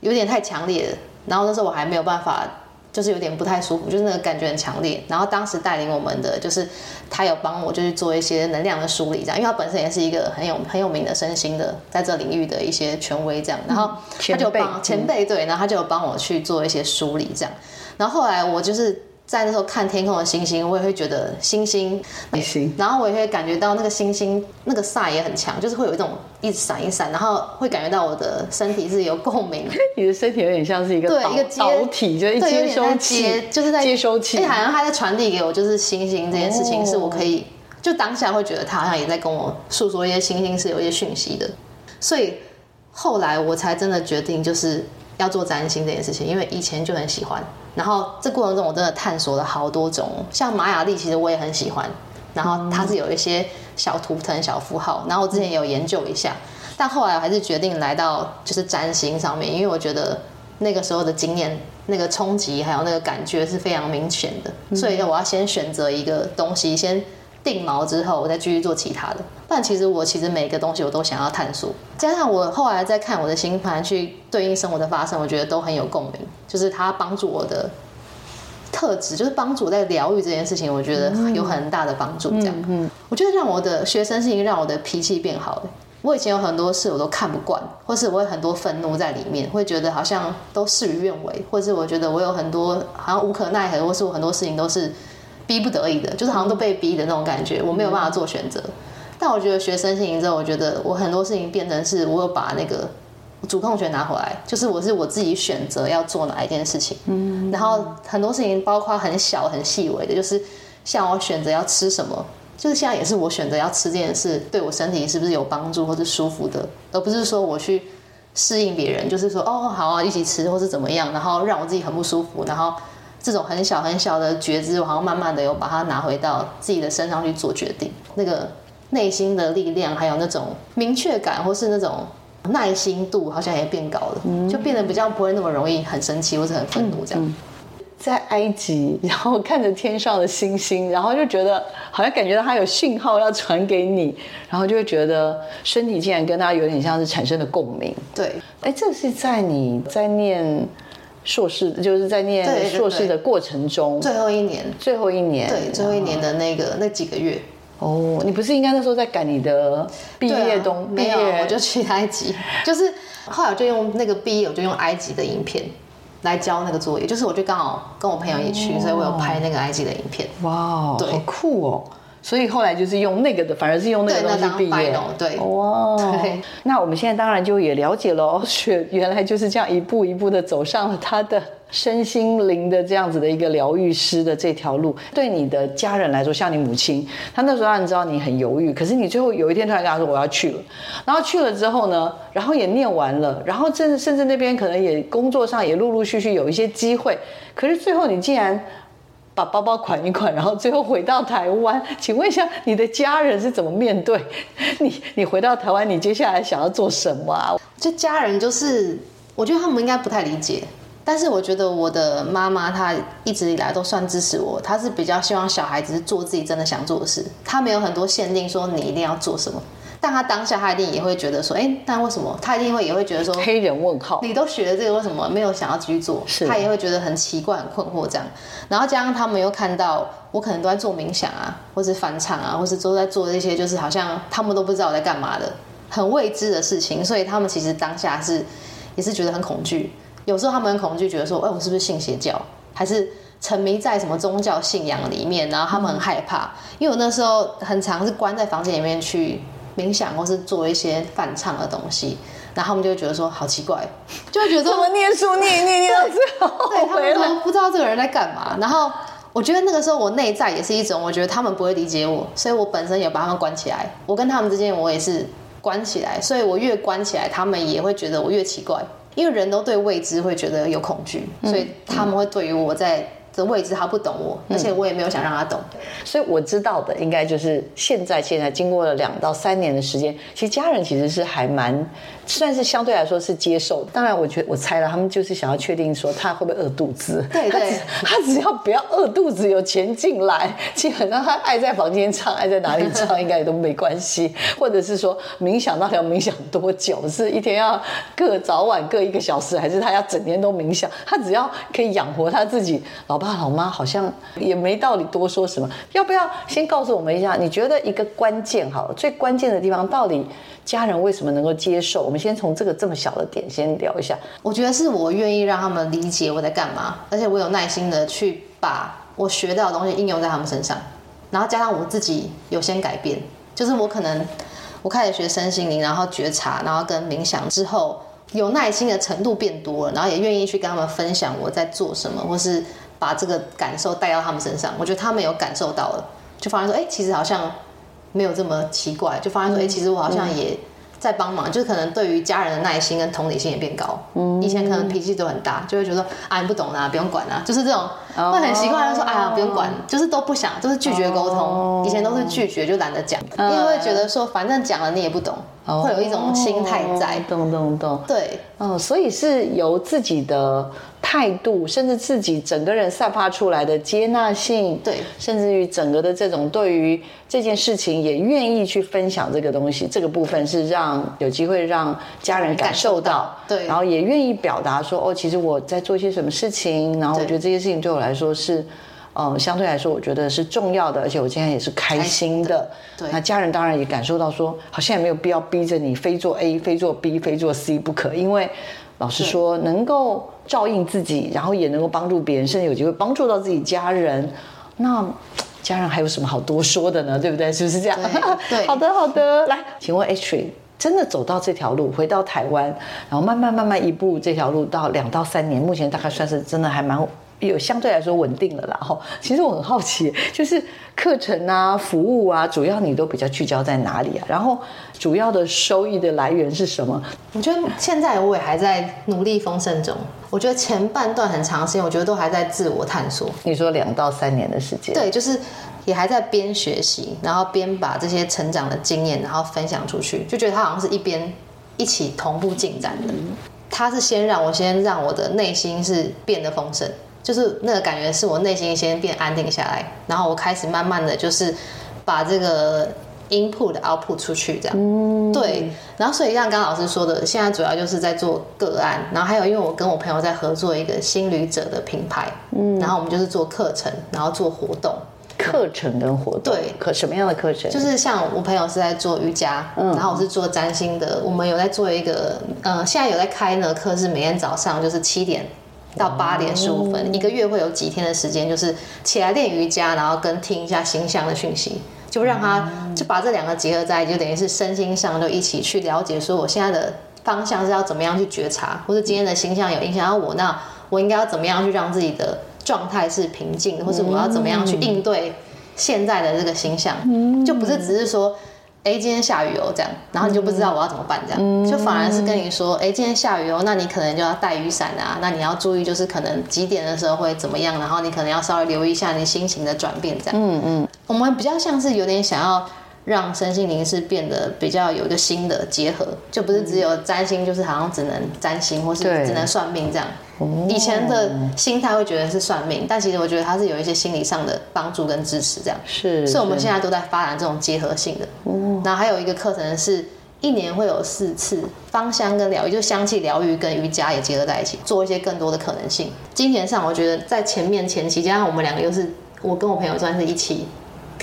Speaker 4: 有点太强烈了。然后那时候我还没有办法，就是有点不太舒服，就是那个感觉很强烈。然后当时带领我们的就是他有帮我，就是做一些能量的梳理，这样，因为他本身也是一个很有很有名的身心的，在这领域的一些权威这样。然后他就帮前辈对，然后他就有帮我去做一些梳理这样。然后后来我就是。在那时候看天空的星星，我也会觉得星星，然后我也会感觉到那个星星那个煞也很强，就是会有一种一直闪一闪，然后会感觉到我的身体是有共鸣。
Speaker 1: 你的身体有点像是一个对一个导体，就是接收器，
Speaker 4: 就是在
Speaker 1: 接收器，
Speaker 4: 好像他在传递给我，就是星星这件事情是我可以就当下会觉得他好像也在跟我诉说一些星星是有一些讯息的，所以后来我才真的决定就是要做占星这件事情，因为以前就很喜欢。然后这过程中，我真的探索了好多种，像玛雅历，其实我也很喜欢。然后它是有一些小图腾、小符号，然后我之前也有研究一下，但后来我还是决定来到就是占星上面，因为我觉得那个时候的经验、那个冲击还有那个感觉是非常明显的，所以我要先选择一个东西先。定锚之后，我再继续做其他的。不然，其实我其实每个东西我都想要探索。加上我后来在看我的星盘，去对应生活的发生，我觉得都很有共鸣。就是它帮助我的特质，就是帮助我在疗愈这件事情，我觉得有很大的帮助。这样，嗯，我觉得让我的学生事情让我的脾气变好了。我以前有很多事我都看不惯，或是我有很多愤怒在里面，会觉得好像都事与愿违，或是我觉得我有很多好像无可奈何，或是我很多事情都是。逼不得已的，就是好像都被逼的那种感觉，我没有办法做选择。但我觉得学生性之后，我觉得我很多事情变成是我有把那个主控权拿回来，就是我是我自己选择要做哪一件事情。嗯，然后很多事情包括很小很细微的，就是像我选择要吃什么，就是现在也是我选择要吃这件事对我身体是不是有帮助或是舒服的，而不是说我去适应别人，就是说哦好啊一起吃或是怎么样，然后让我自己很不舒服，然后。这种很小很小的觉知，我好像慢慢的有把它拿回到自己的身上去做决定。那个内心的力量，还有那种明确感，或是那种耐心度，好像也变高了，嗯、就变得比较不会那么容易很生气或者很愤怒这样。
Speaker 1: 在埃及，然后看着天上的星星，然后就觉得好像感觉到它有讯号要传给你，然后就会觉得身体竟然跟它有点像是产生了共鸣。
Speaker 4: 对，
Speaker 1: 哎，这是在你在念。硕士就是在念硕士的过程中，
Speaker 4: 最后一年，
Speaker 1: 最后一年，
Speaker 4: 对，最后一年的那个那几个月。
Speaker 1: 哦，你不是应该那时候在赶你的毕业东？
Speaker 4: 啊、没有，我就去埃及，就是后来我就用那个毕业，我就用埃及的影片来交那个作业，就是我就刚好跟我朋友一起去，哦、所以我有拍那个埃及的影片。
Speaker 1: 哇，
Speaker 4: 对，
Speaker 1: 好酷哦。所以后来就是用那个的，反而是用那个东西毕业。
Speaker 4: 对，
Speaker 1: 哇，对。那我们现在当然就也了解了，雪原来就是这样一步一步的走上了他的身心灵的这样子的一个疗愈师的这条路。对你的家人来说，像你母亲，她那时候让你知道你很犹豫，可是你最后有一天突然跟她说我要去了，然后去了之后呢，然后也念完了，然后甚至甚至那边可能也工作上也陆陆续续有一些机会，可是最后你竟然。把包包款一款，然后最后回到台湾。请问一下，你的家人是怎么面对你？你回到台湾，你接下来想要做什么啊？
Speaker 4: 就家人就是，我觉得他们应该不太理解。但是我觉得我的妈妈她一直以来都算支持我，她是比较希望小孩子做自己真的想做的事，她没有很多限定说你一定要做什么。但他当下他一定也会觉得说，哎、欸，但为什么他一定会也会觉得说，
Speaker 1: 黑人问号，
Speaker 4: 你都学了这个，为什么没有想要继续做？是，他也会觉得很奇怪、很困惑这样。然后加上他们又看到我可能都在做冥想啊，或是翻唱啊，或是都在做这些，就是好像他们都不知道我在干嘛的，很未知的事情，所以他们其实当下是也是觉得很恐惧。有时候他们很恐惧，觉得说，哎、欸，我是不是信邪教？还是沉迷在什么宗教信仰里面，然后他们很害怕，因为我那时候很常是关在房间里面去冥想，或是做一些反唱的东西，然后他们就会觉得说好奇怪，就会觉得说
Speaker 1: 怎么念书念念念到最后，
Speaker 4: 对，他们都不知道这个人在干嘛，然后。我觉得那个时候我内在也是一种，我觉得他们不会理解我，所以我本身也把他们关起来。我跟他们之间，我也是关起来，所以我越关起来，他们也会觉得我越奇怪，因为人都对未知会觉得有恐惧，所以他们会对于我在的位置，他不懂我，而且我也没有想让他懂。
Speaker 1: 所以我知道的应该就是现在，现在经过了两到三年的时间，其实家人其实是还蛮。算是相对来说是接受，当然我觉得我猜了，他们就是想要确定说他会不会饿肚子。
Speaker 4: 对对，
Speaker 1: 他只要不要饿肚子，有钱进来，基本上他爱在房间唱，爱在哪里唱，应该也都没关系。或者是说冥想到底要冥想多久？是一天要各早晚各一个小时，还是他要整天都冥想？他只要可以养活他自己，老爸老妈好像也没道理多说什么。要不要先告诉我们一下？你觉得一个关键好了，最关键的地方到底？家人为什么能够接受？我们先从这个这么小的点先聊一下。
Speaker 4: 我觉得是我愿意让他们理解我在干嘛，而且我有耐心的去把我学到的东西应用在他们身上，然后加上我自己有先改变，就是我可能我开始学身心灵，然后觉察，然后跟冥想之后，有耐心的程度变多了，然后也愿意去跟他们分享我在做什么，或是把这个感受带到他们身上。我觉得他们有感受到了，就发现说，哎，其实好像。没有这么奇怪，就发现说，哎、其实我好像也在帮忙，嗯、就是可能对于家人的耐心跟同理心也变高。嗯，以前可能脾气都很大，就会觉得说，啊，你不懂啊，不用管啊，就是这种，哦、会很习惯就说，哎呀，不用管，就是都不想，就是拒绝沟通。哦、以前都是拒绝，就懒得讲，嗯、因为会觉得说，反正讲了你也不懂，哦、会有一种心态在。
Speaker 1: 懂懂懂。
Speaker 4: 对，
Speaker 1: 嗯，所以是由自己的。态度，甚至自己整个人散发出来的接纳性，
Speaker 4: 对，
Speaker 1: 甚至于整个的这种对于这件事情也愿意去分享这个东西，这个部分是让有机会让家人感受到，
Speaker 4: 对，
Speaker 1: 然后也愿意表达说，哦，其实我在做一些什么事情，然后我觉得这些事情对。我来说是，呃，相对来说我觉得是重要的，而且我今天也是开心的，
Speaker 4: 对，
Speaker 1: 那家人当然也感受到说，好像也没有必要逼着你非做 A 非做 B 非做 C 不可，因为老实说能够。照应自己，然后也能够帮助别人，甚至有机会帮助到自己家人，那家人还有什么好多说的呢？对不对？是不是这样？
Speaker 4: 对，对
Speaker 1: 好的，好的。来，请问 Astrid 真的走到这条路，回到台湾，然后慢慢慢慢一步这条路到两到三年，目前大概算是真的还蛮。有相对来说稳定了啦，哈。其实我很好奇，就是课程啊、服务啊，主要你都比较聚焦在哪里啊？然后主要的收益的来源是什么？
Speaker 4: 我觉得现在我也还在努力丰盛中。我觉得前半段很长时间，我觉得都还在自我探索。
Speaker 1: 你说两到三年的时间？
Speaker 4: 对，就是也还在边学习，然后边把这些成长的经验，然后分享出去，就觉得它好像是一边一起同步进展的。它是先让我先让我的内心是变得丰盛。就是那个感觉，是我内心先变安定下来，然后我开始慢慢的就是把这个 input 的 output 出去，这样。嗯。对。然后所以像刚刚老师说的，现在主要就是在做个案，然后还有因为我跟我朋友在合作一个心旅者的品牌，嗯，然后我们就是做课程，然后做活动。
Speaker 1: 课程跟活动。对。可什么样的课程？
Speaker 4: 就是像我朋友是在做瑜伽，嗯，然后我是做占星的，我们有在做一个，呃，现在有在开呢课，是每天早上就是七点。到八点十五分，一个月会有几天的时间，就是起来练瑜伽，然后跟听一下星象的讯息，就让他就把这两个结合在一起，就等于是身心上就一起去了解，说我现在的方向是要怎么样去觉察，或者今天的星象有影响到我，那我应该要怎么样去让自己的状态是平静的，或是我要怎么样去应对现在的这个星象，就不是只是说。哎，今天下雨哦，这样，然后你就不知道我要怎么办，这样，嗯、就反而是跟你说，哎，今天下雨哦，那你可能就要带雨伞啊，那你要注意，就是可能几点的时候会怎么样，然后你可能要稍微留意一下你心情的转变，这样。嗯嗯，嗯我们比较像是有点想要让身心灵是变得比较有一个新的结合，就不是只有占星，就是好像只能占星，或是只能算命这样。以前的心态会觉得是算命，但其实我觉得它是有一些心理上的帮助跟支持，这样
Speaker 1: 是。
Speaker 4: 所以我们现在都在发展这种结合性的。嗯，然后还有一个课程是一年会有四次芳香跟疗愈，就香气疗愈跟瑜伽也结合在一起，做一些更多的可能性。金钱上，我觉得在前面前期，加上我们两个又是我跟我朋友算是一起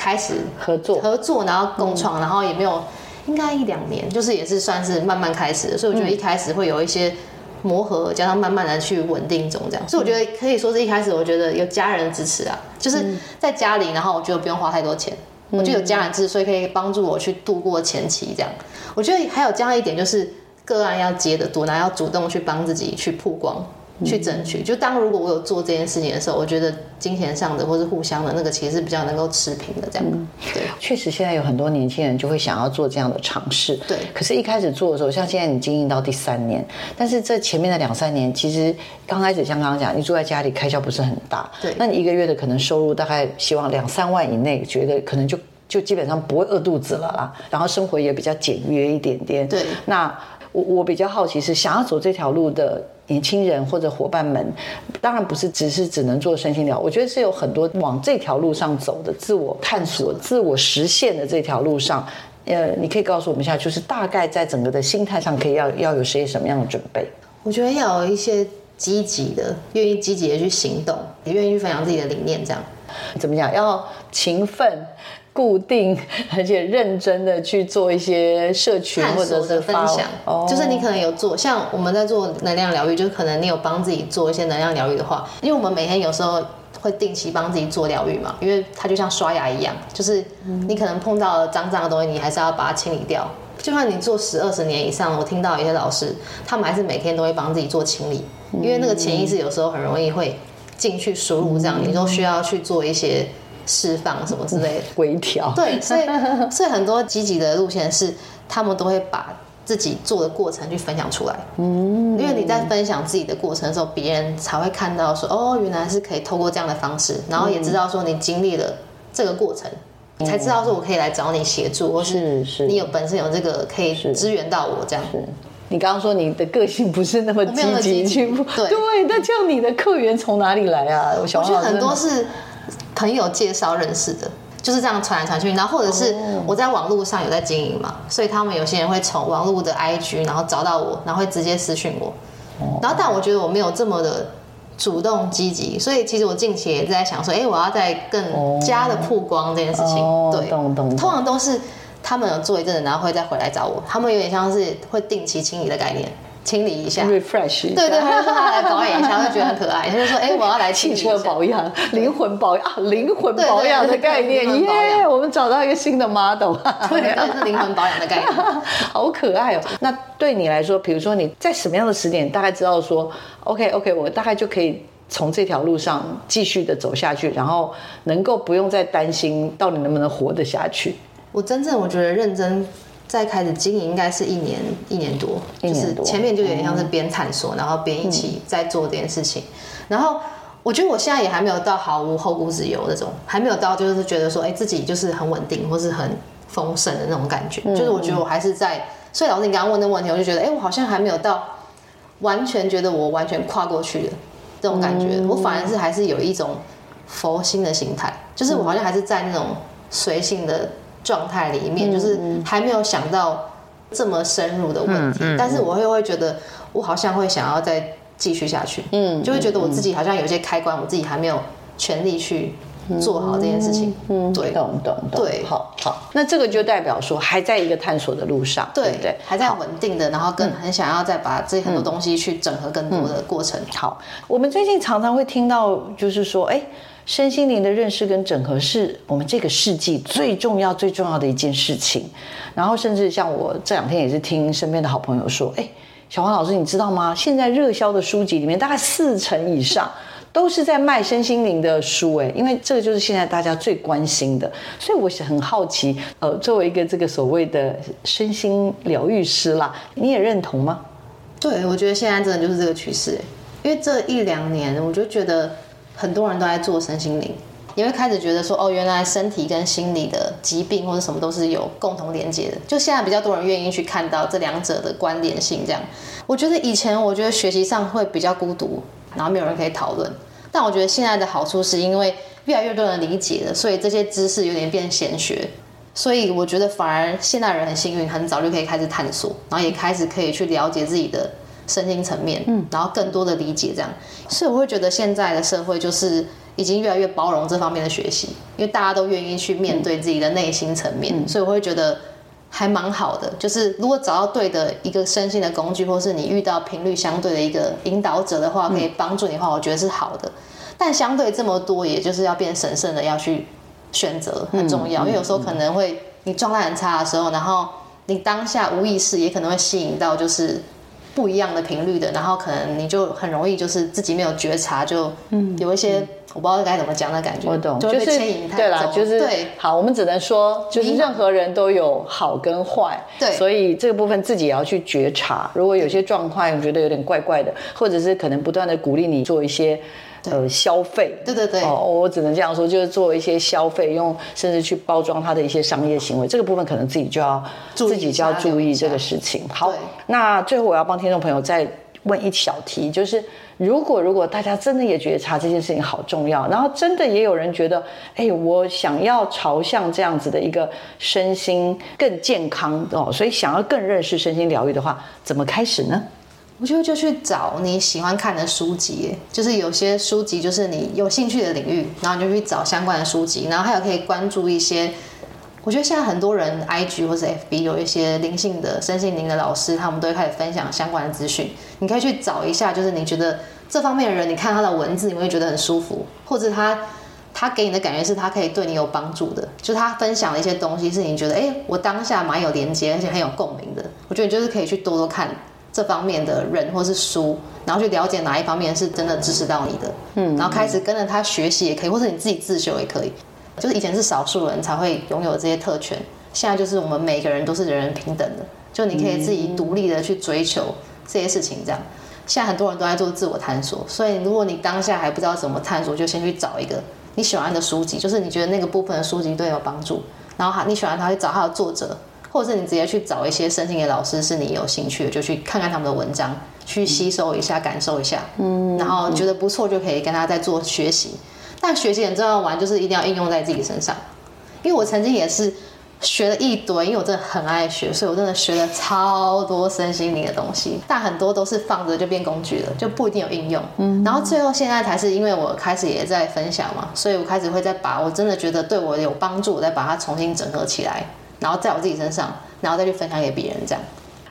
Speaker 4: 开始
Speaker 1: 合作
Speaker 4: 合作，然后共创，然后也没有应该一两年，就是也是算是慢慢开始的。所以我觉得一开始会有一些。磨合，加上慢慢的去稳定中这样。所以我觉得可以说是一开始我觉得有家人的支持啊，就是在家里，然后我觉得不用花太多钱，我就有家人支持，所以可以帮助我去度过前期这样。我觉得还有这样一点就是个案要接的多，然后要主动去帮自己去曝光。去争取，就当如果我有做这件事情的时候，我觉得金钱上的或是互相的那个，其实是比较能够持平的这样。对，
Speaker 1: 确实现在有很多年轻人就会想要做这样的尝试。
Speaker 4: 对，
Speaker 1: 可是，一开始做的时候，像现在你经营到第三年，但是这前面的两三年，其实刚开始像刚刚讲，你住在家里开销不是很大。
Speaker 4: 对，
Speaker 1: 那你一个月的可能收入大概希望两三万以内，觉得可能就就基本上不会饿肚子了啦。然后生活也比较简约一点点。
Speaker 4: 对，
Speaker 1: 那我我比较好奇是想要走这条路的。年轻人或者伙伴们，当然不是只是只能做身心疗，我觉得是有很多往这条路上走的，自我探索、自我实现的这条路上，呃，你可以告诉我们一下，就是大概在整个的心态上，可以要要有些什么样的准备？
Speaker 4: 我觉得要有一些积极的，愿意积极的去行动，也愿意去分享自己的理念，这样
Speaker 1: 怎么讲？要勤奋。固定而且认真的去做一些社群或者是
Speaker 4: 分享，就是你可能有做，像我们在做能量疗愈，就是可能你有帮自己做一些能量疗愈的话，因为我们每天有时候会定期帮自己做疗愈嘛，因为它就像刷牙一样，就是你可能碰到了脏脏的东西，你还是要把它清理掉。就算你做十二十年以上，我听到一些老师，他们还是每天都会帮自己做清理，因为那个潜意识有时候很容易会进去输入，这样你都需要去做一些。释放什么之类的
Speaker 1: 微调，
Speaker 4: 对，所以所以很多积极的路线是，他们都会把自己做的过程去分享出来。嗯，因为你在分享自己的过程的时候，别人才会看到说，哦，原来是可以透过这样的方式，然后也知道说你经历了这个过程，嗯、才知道说我可以来找你协助，或是是你有本身有这个可以支援到我这样。
Speaker 1: 你刚刚说你的个性不是那么积极，去 对对，那这样你的客源从哪里来啊？我想
Speaker 4: 很多是。朋友介绍认识的，就是这样传来传去，然后或者是我在网络上有在经营嘛，所以他们有些人会从网络的 IG，然后找到我，然后会直接私讯我，然后但我觉得我没有这么的主动积极，所以其实我近期也在想说，哎，我要再更加的曝光这件事情，对，通常都是他们有做一阵子，然后会再回来找我，他们有点像是会定期清理的概念。清理一下
Speaker 1: ，refresh 一下。
Speaker 4: 对对，他就说他来保养一下，就觉得很可爱。他就说：“哎、欸，我要来
Speaker 1: 汽车保养、灵魂保养啊，灵魂保养的概念耶！我们找到一个新的 model，
Speaker 4: 对，对，是灵魂保养的概念，
Speaker 1: 好可爱哦。那对你来说，比如说你在什么样的时点，大概知道说，OK OK，我大概就可以从这条路上继续的走下去，然后能够不用再担心到底能不能活得下去。
Speaker 4: 我真正我觉得认真。再开始经营应该是一年一年多，就是前面就有点像是边探索，然后边一起在做这件事情。然后我觉得我现在也还没有到毫无后顾之忧那种，还没有到就是觉得说，哎，自己就是很稳定或是很丰盛的那种感觉。就是我觉得我还是在，所以老师你刚刚问的问题，我就觉得，哎，我好像还没有到完全觉得我完全跨过去的这种感觉。我反而是还是有一种佛心的心态，就是我好像还是在那种随性的。状态里面，就是还没有想到这么深入的问题，但是我会会觉得，我好像会想要再继续下去，嗯，就会觉得我自己好像有些开关，我自己还没有全力去做好这件事情，嗯，对，
Speaker 1: 懂懂懂，对，好好，那这个就代表说还在一个探索的路上，对对，对，
Speaker 4: 还在稳定的，然后更很想要再把这很多东西去整合更多的过程。
Speaker 1: 好，我们最近常常会听到，就是说，哎。身心灵的认识跟整合是我们这个世纪最重要、最重要的一件事情。然后，甚至像我这两天也是听身边的好朋友说：“哎，小黄老师，你知道吗？现在热销的书籍里面，大概四成以上都是在卖身心灵的书。哎，因为这个就是现在大家最关心的。所以，我是很好奇，呃，作为一个这个所谓的身心疗愈师啦，你也认同吗？
Speaker 4: 对，我觉得现在真的就是这个趋势。因为这一两年，我就觉得。很多人都在做身心灵，你会开始觉得说，哦，原来身体跟心理的疾病或者什么都是有共同连接的。就现在比较多人愿意去看到这两者的关联性，这样。我觉得以前我觉得学习上会比较孤独，然后没有人可以讨论。但我觉得现在的好处是因为越来越多人理解了，所以这些知识有点变玄学。所以我觉得反而现代人很幸运，很早就可以开始探索，然后也开始可以去了解自己的。身心层面，嗯，然后更多的理解这样，所以我会觉得现在的社会就是已经越来越包容这方面的学习，因为大家都愿意去面对自己的内心层面，嗯，所以我会觉得还蛮好的。就是如果找到对的一个身心的工具，或是你遇到频率相对的一个引导者的话，可以帮助你的话，我觉得是好的。但相对这么多，也就是要变神圣的要去选择，很重要。因为有时候可能会你状态很差的时候，然后你当下无意识也可能会吸引到就是。不一样的频率的，然后可能你就很容易就是自己没有觉察，就有一些、嗯、我不知道该怎么讲的感觉。
Speaker 1: 我懂，
Speaker 4: 就会被牵引太
Speaker 1: 对啦，就是
Speaker 4: 对。
Speaker 1: 好，我们只能说，就是任何人都有好跟坏，
Speaker 4: 对，
Speaker 1: 所以这个部分自己也要去觉察。如果有些状况我觉得有点怪怪的，或者是可能不断的鼓励你做一些。呃，消费，
Speaker 4: 对对对，
Speaker 1: 哦，我只能这样说，就是做一些消费，用甚至去包装它的一些商业行为，这个部分可能自己就要自己就要注意这个事情。好，那最后我要帮听众朋友再问一小题，就是如果如果大家真的也觉察这件事情好重要，然后真的也有人觉得，哎，我想要朝向这样子的一个身心更健康哦，所以想要更认识身心疗愈的话，怎么开始呢？
Speaker 4: 我觉得就去找你喜欢看的书籍，就是有些书籍就是你有兴趣的领域，然后你就去找相关的书籍，然后还有可以关注一些。我觉得现在很多人 IG 或者 FB 有一些灵性的身心灵的老师，他们都会开始分享相关的资讯。你可以去找一下，就是你觉得这方面的人，你看他的文字，你会觉得很舒服，或者他他给你的感觉是他可以对你有帮助的，就他分享的一些东西是你觉得哎，我当下蛮有连接，而且很有共鸣的。我觉得你就是可以去多多看。这方面的人或是书，然后去了解哪一方面是真的支持到你的，嗯，然后开始跟着他学习也可以，或者你自己自修也可以。就是以前是少数人才会拥有这些特权，现在就是我们每个人都是人人平等的，就你可以自己独立的去追求这些事情。这样，现在很多人都在做自我探索，所以如果你当下还不知道怎么探索，就先去找一个你喜欢的书籍，就是你觉得那个部分的书籍对你有帮助，然后你喜欢他，去找他的作者。或者是你直接去找一些身心的老师，是你有兴趣的，就去看看他们的文章，去吸收一下，感受一下，嗯，然后觉得不错就可以跟他再做学习。但学习很重要，玩就是一定要应用在自己身上。因为我曾经也是学了一堆，因为我真的很爱学，所以我真的学了超多身心灵的东西，但很多都是放着就变工具了，就不一定有应用。嗯，然后最后现在才是因为我开始也在分享嘛，所以我开始会再把我真的觉得对我有帮助，我再把它重新整合起来。然后在我自己身上，然后再去分享给别人，这样。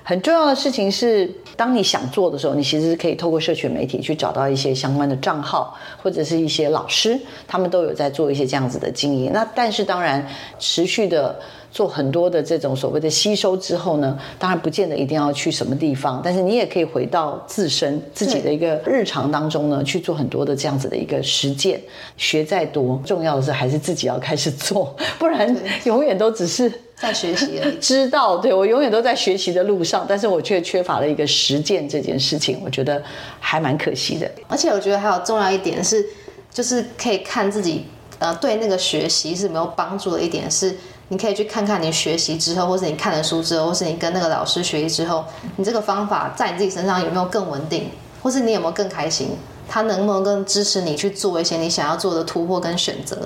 Speaker 1: 很重要的事情是，当你想做的时候，你其实是可以透过社群媒体去找到一些相关的账号，或者是一些老师，他们都有在做一些这样子的经营。那但是当然，持续的。做很多的这种所谓的吸收之后呢，当然不见得一定要去什么地方，但是你也可以回到自身自己的一个日常当中呢，去做很多的这样子的一个实践。学再多，重要的是还是自己要开始做，不然永远都只是
Speaker 4: 在学习。
Speaker 1: 知道，对，我永远都在学习的路上，但是我却缺乏了一个实践这件事情，我觉得还蛮可惜的。
Speaker 4: 而且我觉得还有重要一点是，就是可以看自己呃对那个学习是没有帮助的一点是。你可以去看看你学习之后，或是你看了书之后，或是你跟那个老师学习之后，你这个方法在你自己身上有没有更稳定，或是你有没有更开心？他能不能更支持你去做一些你想要做的突破跟选择？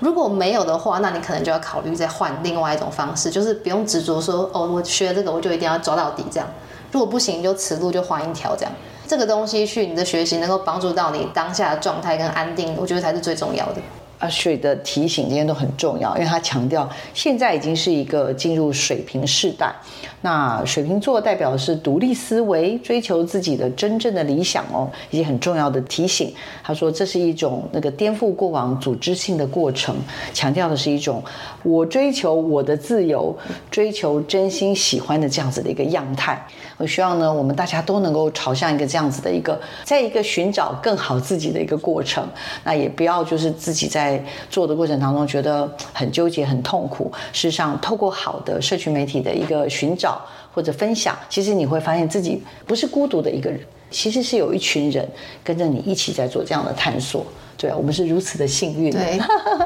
Speaker 4: 如果没有的话，那你可能就要考虑再换另外一种方式，就是不用执着说哦，我学这个我就一定要抓到底这样。如果不行，就此路就换一条这样。这个东西去你的学习能够帮助到你当下的状态跟安定，我觉得才是最重要的。
Speaker 1: 水的提醒今天都很重要，因为他强调现在已经是一个进入水瓶世代。那水瓶座代表的是独立思维，追求自己的真正的理想哦，一些很重要的提醒。他说这是一种那个颠覆过往组织性的过程，强调的是一种我追求我的自由，追求真心喜欢的这样子的一个样态。我希望呢，我们大家都能够朝向一个这样子的一个，在一个寻找更好自己的一个过程。那也不要就是自己在做的过程当中觉得很纠结、很痛苦。事实上，透过好的社群媒体的一个寻找或者分享，其实你会发现自己不是孤独的一个人，其实是有一群人跟着你一起在做这样的探索。对，我们是如此的幸运。
Speaker 4: 对，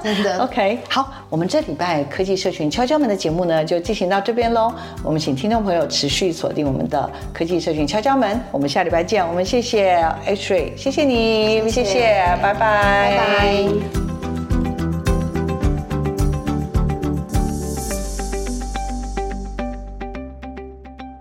Speaker 4: 真的。
Speaker 1: OK，好，我们这礼拜科技社群敲敲门的节目呢，就进行到这边喽。我们请听众朋友持续锁定我们的科技社群敲敲门。我们下礼拜见。我们谢谢 H-Ray，谢谢你，谢谢，谢谢拜拜，
Speaker 4: 拜拜。